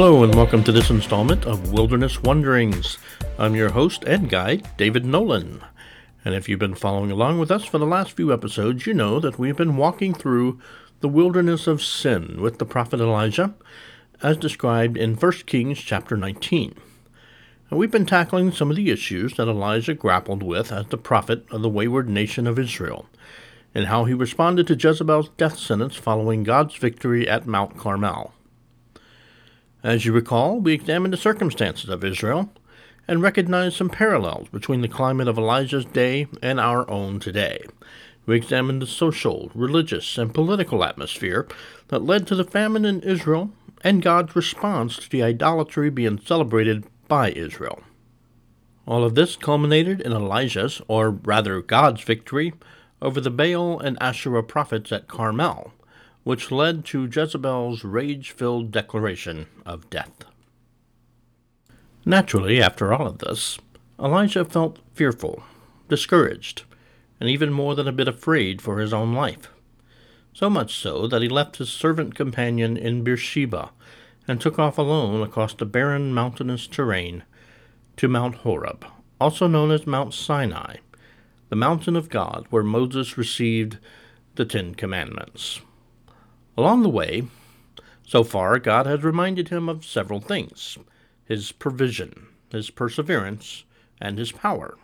Hello, and welcome to this installment of Wilderness Wanderings. I'm your host and guide, David Nolan. And if you've been following along with us for the last few episodes, you know that we've been walking through the wilderness of sin with the prophet Elijah, as described in 1 Kings chapter 19. And we've been tackling some of the issues that Elijah grappled with as the prophet of the wayward nation of Israel, and how he responded to Jezebel's death sentence following God's victory at Mount Carmel. As you recall, we examined the circumstances of Israel and recognized some parallels between the climate of Elijah's day and our own today. We examined the social, religious, and political atmosphere that led to the famine in Israel and God's response to the idolatry being celebrated by Israel. All of this culminated in Elijah's, or rather God's, victory over the Baal and Asherah prophets at Carmel, which led to Jezebel's rage filled declaration of death. Naturally, after all of this, Elijah felt fearful, discouraged, and even more than a bit afraid for his own life. So much so that he left his servant companion in Beersheba and took off alone across the barren mountainous terrain to Mount Horeb, also known as Mount Sinai, the mountain of God where Moses received the Ten Commandments. Along the way, so far, God has reminded him of several things his provision, his perseverance, and his power.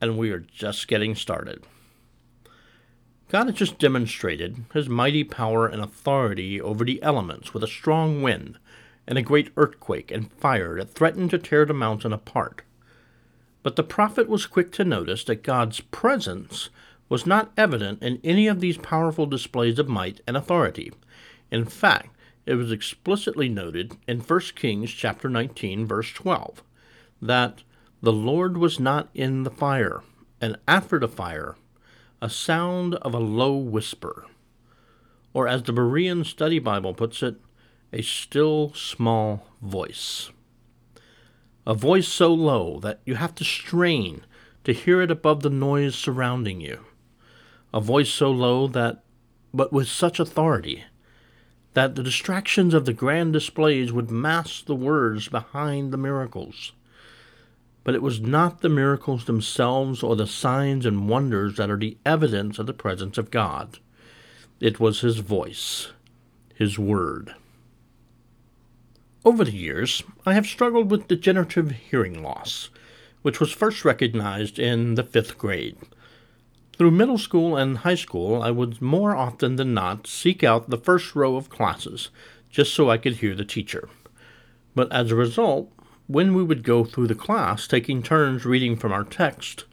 And we are just getting started. God has just demonstrated his mighty power and authority over the elements with a strong wind and a great earthquake and fire that threatened to tear the mountain apart. But the prophet was quick to notice that God's presence was not evident in any of these powerful displays of might and authority. In fact, it was explicitly noted in 1 Kings chapter 19 verse 12 that the Lord was not in the fire, and after the fire a sound of a low whisper, or as the Berean Study Bible puts it, a still small voice. A voice so low that you have to strain to hear it above the noise surrounding you. A voice so low that, but with such authority, that the distractions of the grand displays would mask the words behind the miracles. But it was not the miracles themselves or the signs and wonders that are the evidence of the presence of God. It was His voice, His Word. Over the years, I have struggled with degenerative hearing loss, which was first recognized in the fifth grade. Through middle school and high school, I would more often than not seek out the first row of classes just so I could hear the teacher. But as a result, when we would go through the class, taking turns reading from our text,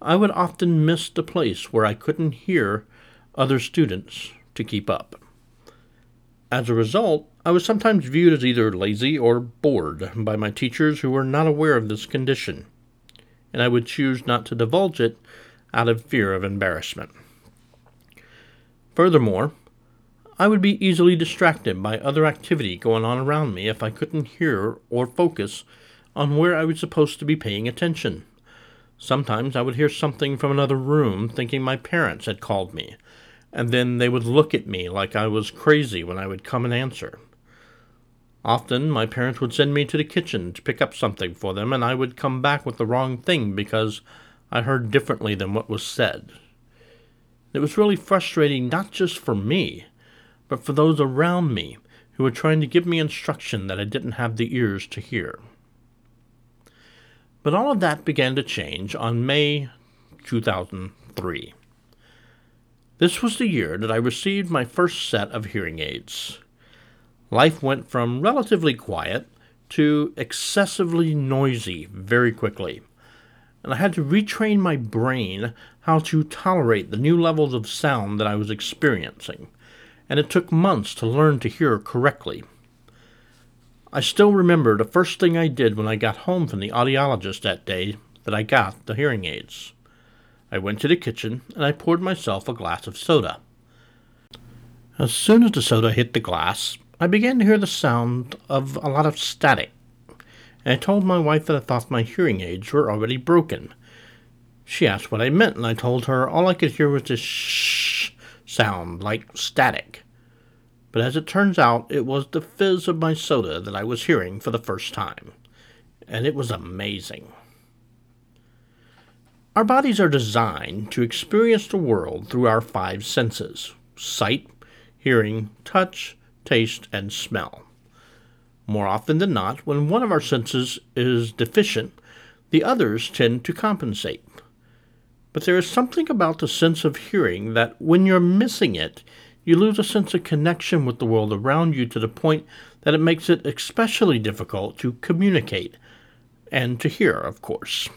I would often miss the place where I couldn't hear other students to keep up. As a result, I was sometimes viewed as either lazy or bored by my teachers who were not aware of this condition, and I would choose not to divulge it out of fear of embarrassment. Furthermore, I would be easily distracted by other activity going on around me if I couldn't hear or focus on where I was supposed to be paying attention. Sometimes I would hear something from another room thinking my parents had called me, and then they would look at me like I was crazy when I would come and answer. Often my parents would send me to the kitchen to pick up something for them, and I would come back with the wrong thing because I heard differently than what was said. It was really frustrating not just for me, but for those around me who were trying to give me instruction that I didn't have the ears to hear. But all of that began to change on May 2003. This was the year that I received my first set of hearing aids. Life went from relatively quiet to excessively noisy very quickly, and I had to retrain my brain how to tolerate the new levels of sound that I was experiencing and it took months to learn to hear correctly. I still remember the first thing I did when I got home from the audiologist that day that I got the hearing aids. I went to the kitchen and I poured myself a glass of soda. As soon as the soda hit the glass, I began to hear the sound of a lot of static, and I told my wife that I thought my hearing aids were already broken. She asked what I meant, and I told her all I could hear was this shh sound like static. But as it turns out, it was the fizz of my soda that I was hearing for the first time. And it was amazing. Our bodies are designed to experience the world through our five senses sight, hearing, touch, taste, and smell. More often than not, when one of our senses is deficient, the others tend to compensate. But there is something about the sense of hearing that when you're missing it, you lose a sense of connection with the world around you to the point that it makes it especially difficult to communicate and to hear, of course.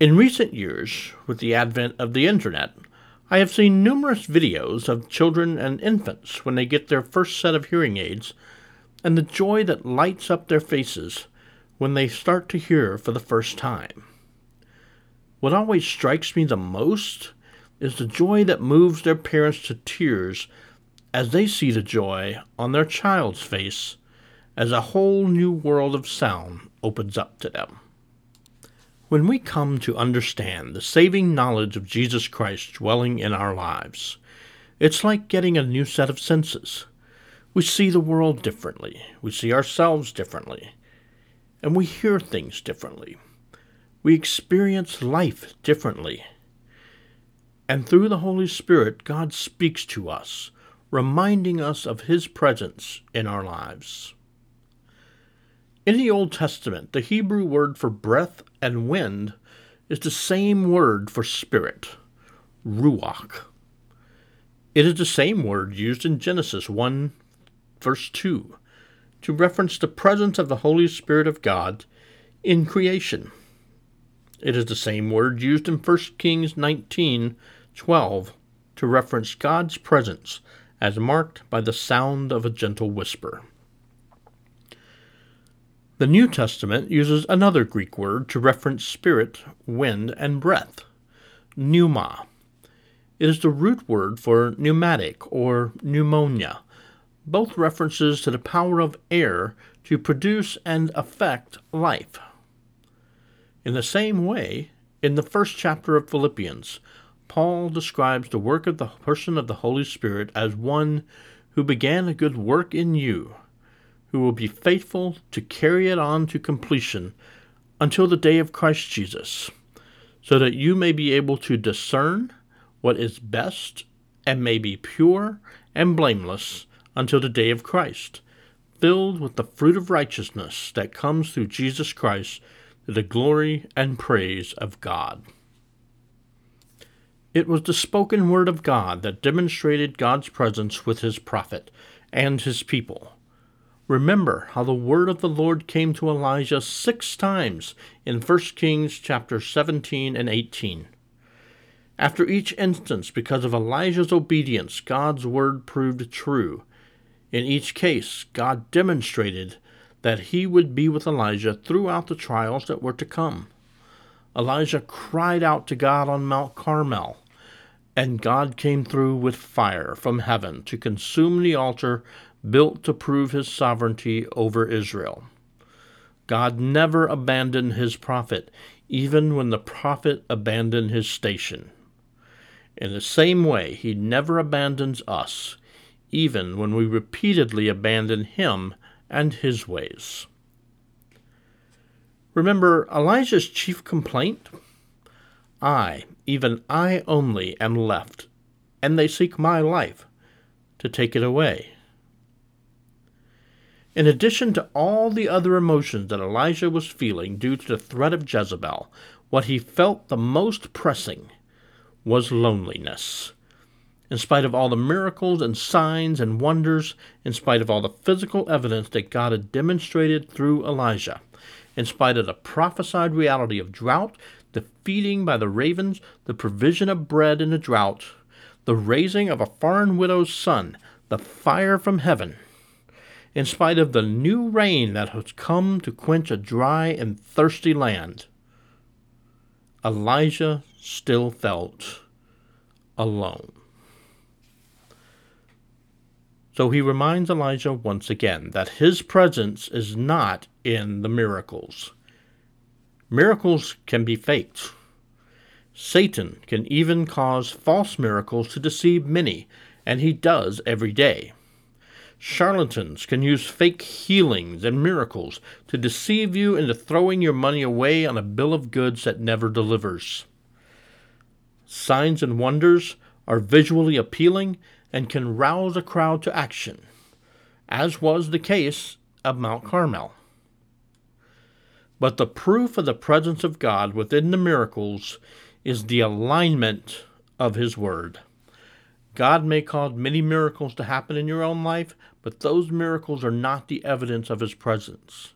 In recent years, with the advent of the Internet, I have seen numerous videos of children and infants when they get their first set of hearing aids and the joy that lights up their faces when they start to hear for the first time. What always strikes me the most is the joy that moves their parents to tears as they see the joy on their child's face as a whole new world of sound opens up to them. When we come to understand the saving knowledge of Jesus Christ dwelling in our lives, it's like getting a new set of senses. We see the world differently, we see ourselves differently, and we hear things differently. We experience life differently. And through the Holy Spirit, God speaks to us, reminding us of His presence in our lives. In the Old Testament, the Hebrew word for breath and wind is the same word for spirit, ruach. It is the same word used in Genesis 1, verse 2, to reference the presence of the Holy Spirit of God in creation. It is the same word used in 1 Kings 19 12 to reference God's presence as marked by the sound of a gentle whisper. The New Testament uses another Greek word to reference spirit, wind, and breath, pneuma. It is the root word for pneumatic or pneumonia, both references to the power of air to produce and affect life. In the same way, in the first chapter of Philippians, Paul describes the work of the person of the Holy Spirit as one who began a good work in you, who will be faithful to carry it on to completion until the day of Christ Jesus, so that you may be able to discern what is best and may be pure and blameless until the day of Christ, filled with the fruit of righteousness that comes through Jesus Christ to the glory and praise of God. It was the spoken word of God that demonstrated God's presence with his prophet and his people. Remember how the word of the Lord came to Elijah six times in 1 Kings chapter 17 and 18. After each instance, because of Elijah's obedience, God's word proved true. In each case, God demonstrated that he would be with Elijah throughout the trials that were to come. Elijah cried out to God on Mount Carmel, and God came through with fire from heaven to consume the altar built to prove his sovereignty over Israel. God never abandoned his prophet, even when the prophet abandoned his station. In the same way, he never abandons us, even when we repeatedly abandon him and his ways. Remember Elijah's chief complaint? I, even I only, am left, and they seek my life to take it away. In addition to all the other emotions that Elijah was feeling due to the threat of Jezebel, what he felt the most pressing was loneliness in spite of all the miracles and signs and wonders, in spite of all the physical evidence that God had demonstrated through Elijah, in spite of the prophesied reality of drought, the feeding by the ravens, the provision of bread in the drought, the raising of a foreign widow's son, the fire from heaven, in spite of the new rain that has come to quench a dry and thirsty land, Elijah still felt alone. So he reminds Elijah once again that his presence is not in the miracles. Miracles can be faked. Satan can even cause false miracles to deceive many, and he does every day. Charlatans can use fake healings and miracles to deceive you into throwing your money away on a bill of goods that never delivers. Signs and wonders are visually appealing and can rouse a crowd to action, as was the case of Mount Carmel. But the proof of the presence of God within the miracles is the alignment of His Word. God may cause many miracles to happen in your own life, but those miracles are not the evidence of His presence.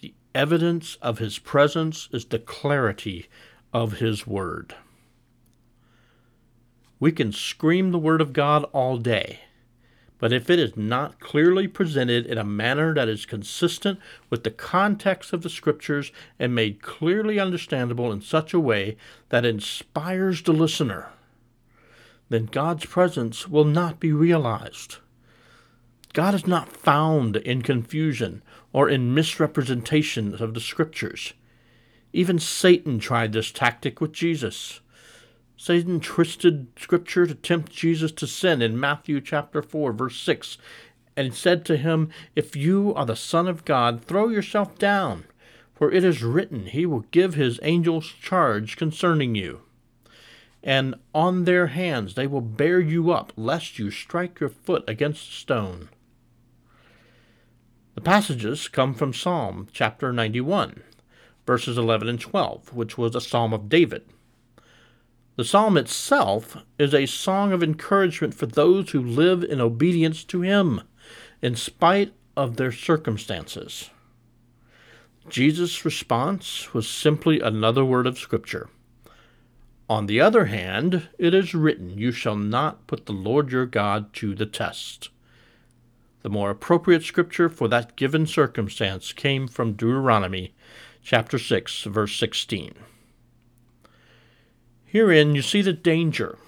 The evidence of His presence is the clarity of His Word. We can scream the Word of God all day, but if it is not clearly presented in a manner that is consistent with the context of the Scriptures and made clearly understandable in such a way that inspires the listener, then God's presence will not be realized. God is not found in confusion or in misrepresentations of the Scriptures. Even Satan tried this tactic with Jesus. Satan twisted Scripture to tempt Jesus to sin in Matthew chapter 4, verse 6, and said to him, If you are the Son of God, throw yourself down, for it is written, He will give His angels charge concerning you and on their hands they will bear you up, lest you strike your foot against a stone. The passages come from Psalm chapter 91, verses 11 and 12, which was a psalm of David. The psalm itself is a song of encouragement for those who live in obedience to Him, in spite of their circumstances. Jesus' response was simply another word of Scripture. On the other hand, it is written, You shall not put the Lord your God to the test. The more appropriate scripture for that given circumstance came from Deuteronomy chapter 6, verse 16. Herein you see the danger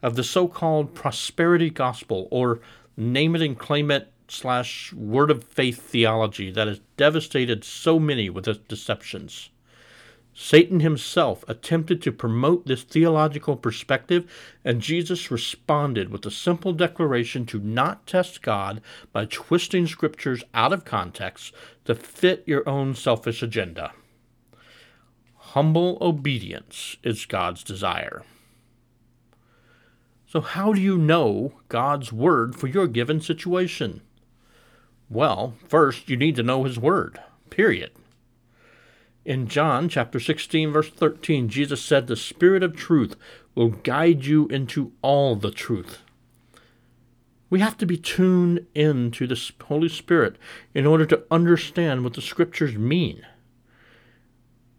of the so called prosperity gospel, or name it and claim it slash word of faith theology that has devastated so many with its deceptions. Satan himself attempted to promote this theological perspective, and Jesus responded with a simple declaration to not test God by twisting scriptures out of context to fit your own selfish agenda. Humble obedience is God's desire. So, how do you know God's Word for your given situation? Well, first, you need to know His Word, period. In John chapter 16, verse 13, Jesus said, The Spirit of truth will guide you into all the truth. We have to be tuned in to the Holy Spirit in order to understand what the Scriptures mean.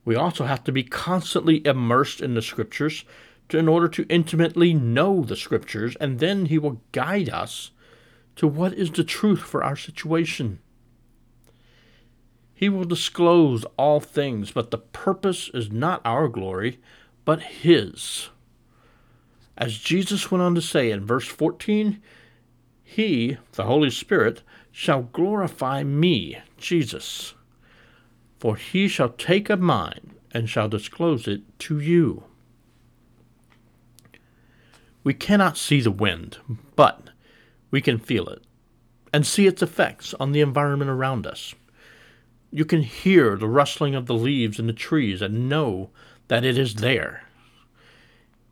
We also have to be constantly immersed in the Scriptures to, in order to intimately know the Scriptures, and then He will guide us to what is the truth for our situation. He will disclose all things, but the purpose is not our glory, but His. As Jesus went on to say in verse 14, He, the Holy Spirit, shall glorify me, Jesus, for He shall take of mine and shall disclose it to you. We cannot see the wind, but we can feel it and see its effects on the environment around us. You can hear the rustling of the leaves in the trees and know that it is there.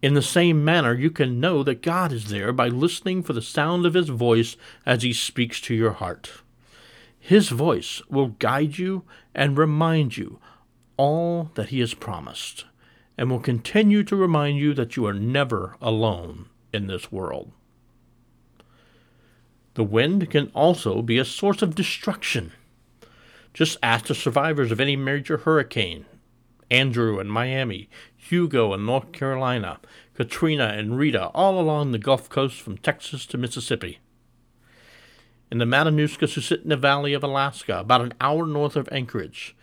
In the same manner, you can know that God is there by listening for the sound of His voice as He speaks to your heart. His voice will guide you and remind you all that He has promised, and will continue to remind you that you are never alone in this world. The wind can also be a source of destruction. Just ask the survivors of any major hurricane Andrew in Miami, Hugo in North Carolina, Katrina and Rita all along the Gulf Coast from Texas to Mississippi. In the Matanuska Susitna Valley of Alaska, about an hour north of Anchorage,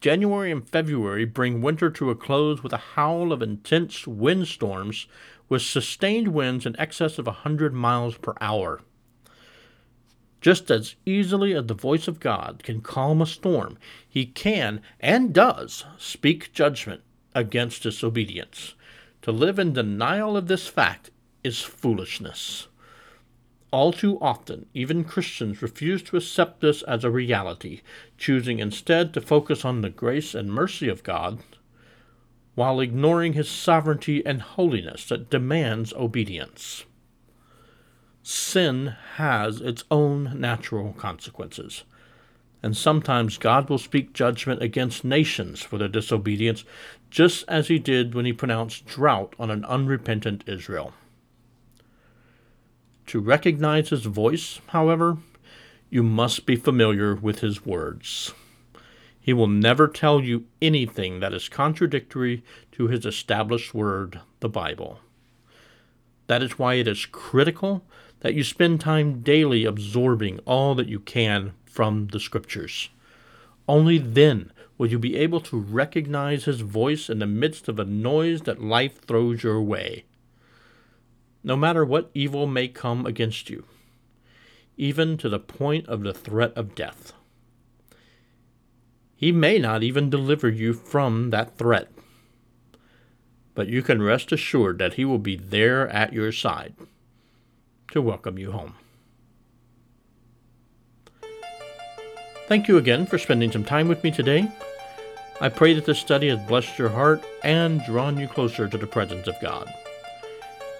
January and February bring winter to a close with a howl of intense windstorms with sustained winds in excess of a 100 miles per hour. Just as easily as the voice of God can calm a storm, he can and does speak judgment against disobedience. To live in denial of this fact is foolishness. All too often, even Christians refuse to accept this as a reality, choosing instead to focus on the grace and mercy of God while ignoring his sovereignty and holiness that demands obedience. Sin has its own natural consequences, and sometimes God will speak judgment against nations for their disobedience, just as he did when he pronounced drought on an unrepentant Israel. To recognize his voice, however, you must be familiar with his words. He will never tell you anything that is contradictory to his established word, the Bible. That is why it is critical that you spend time daily absorbing all that you can from the Scriptures. Only then will you be able to recognize his voice in the midst of a noise that life throws your way no matter what evil may come against you, even to the point of the threat of death. He may not even deliver you from that threat, but you can rest assured that He will be there at your side to welcome you home. Thank you again for spending some time with me today. I pray that this study has blessed your heart and drawn you closer to the presence of God.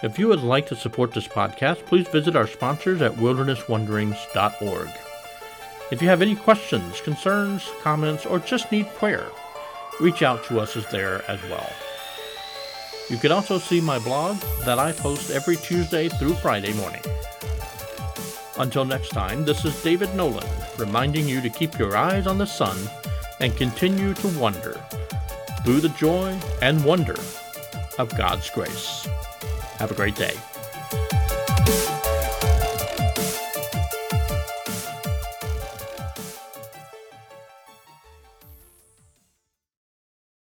If you would like to support this podcast, please visit our sponsors at wildernesswanderings.org. If you have any questions, concerns, comments, or just need prayer, reach out to us as there as well. You can also see my blog that I post every Tuesday through Friday morning. Until next time, this is David Nolan reminding you to keep your eyes on the Son and continue to wonder through the joy and wonder of God's grace. Have a great day.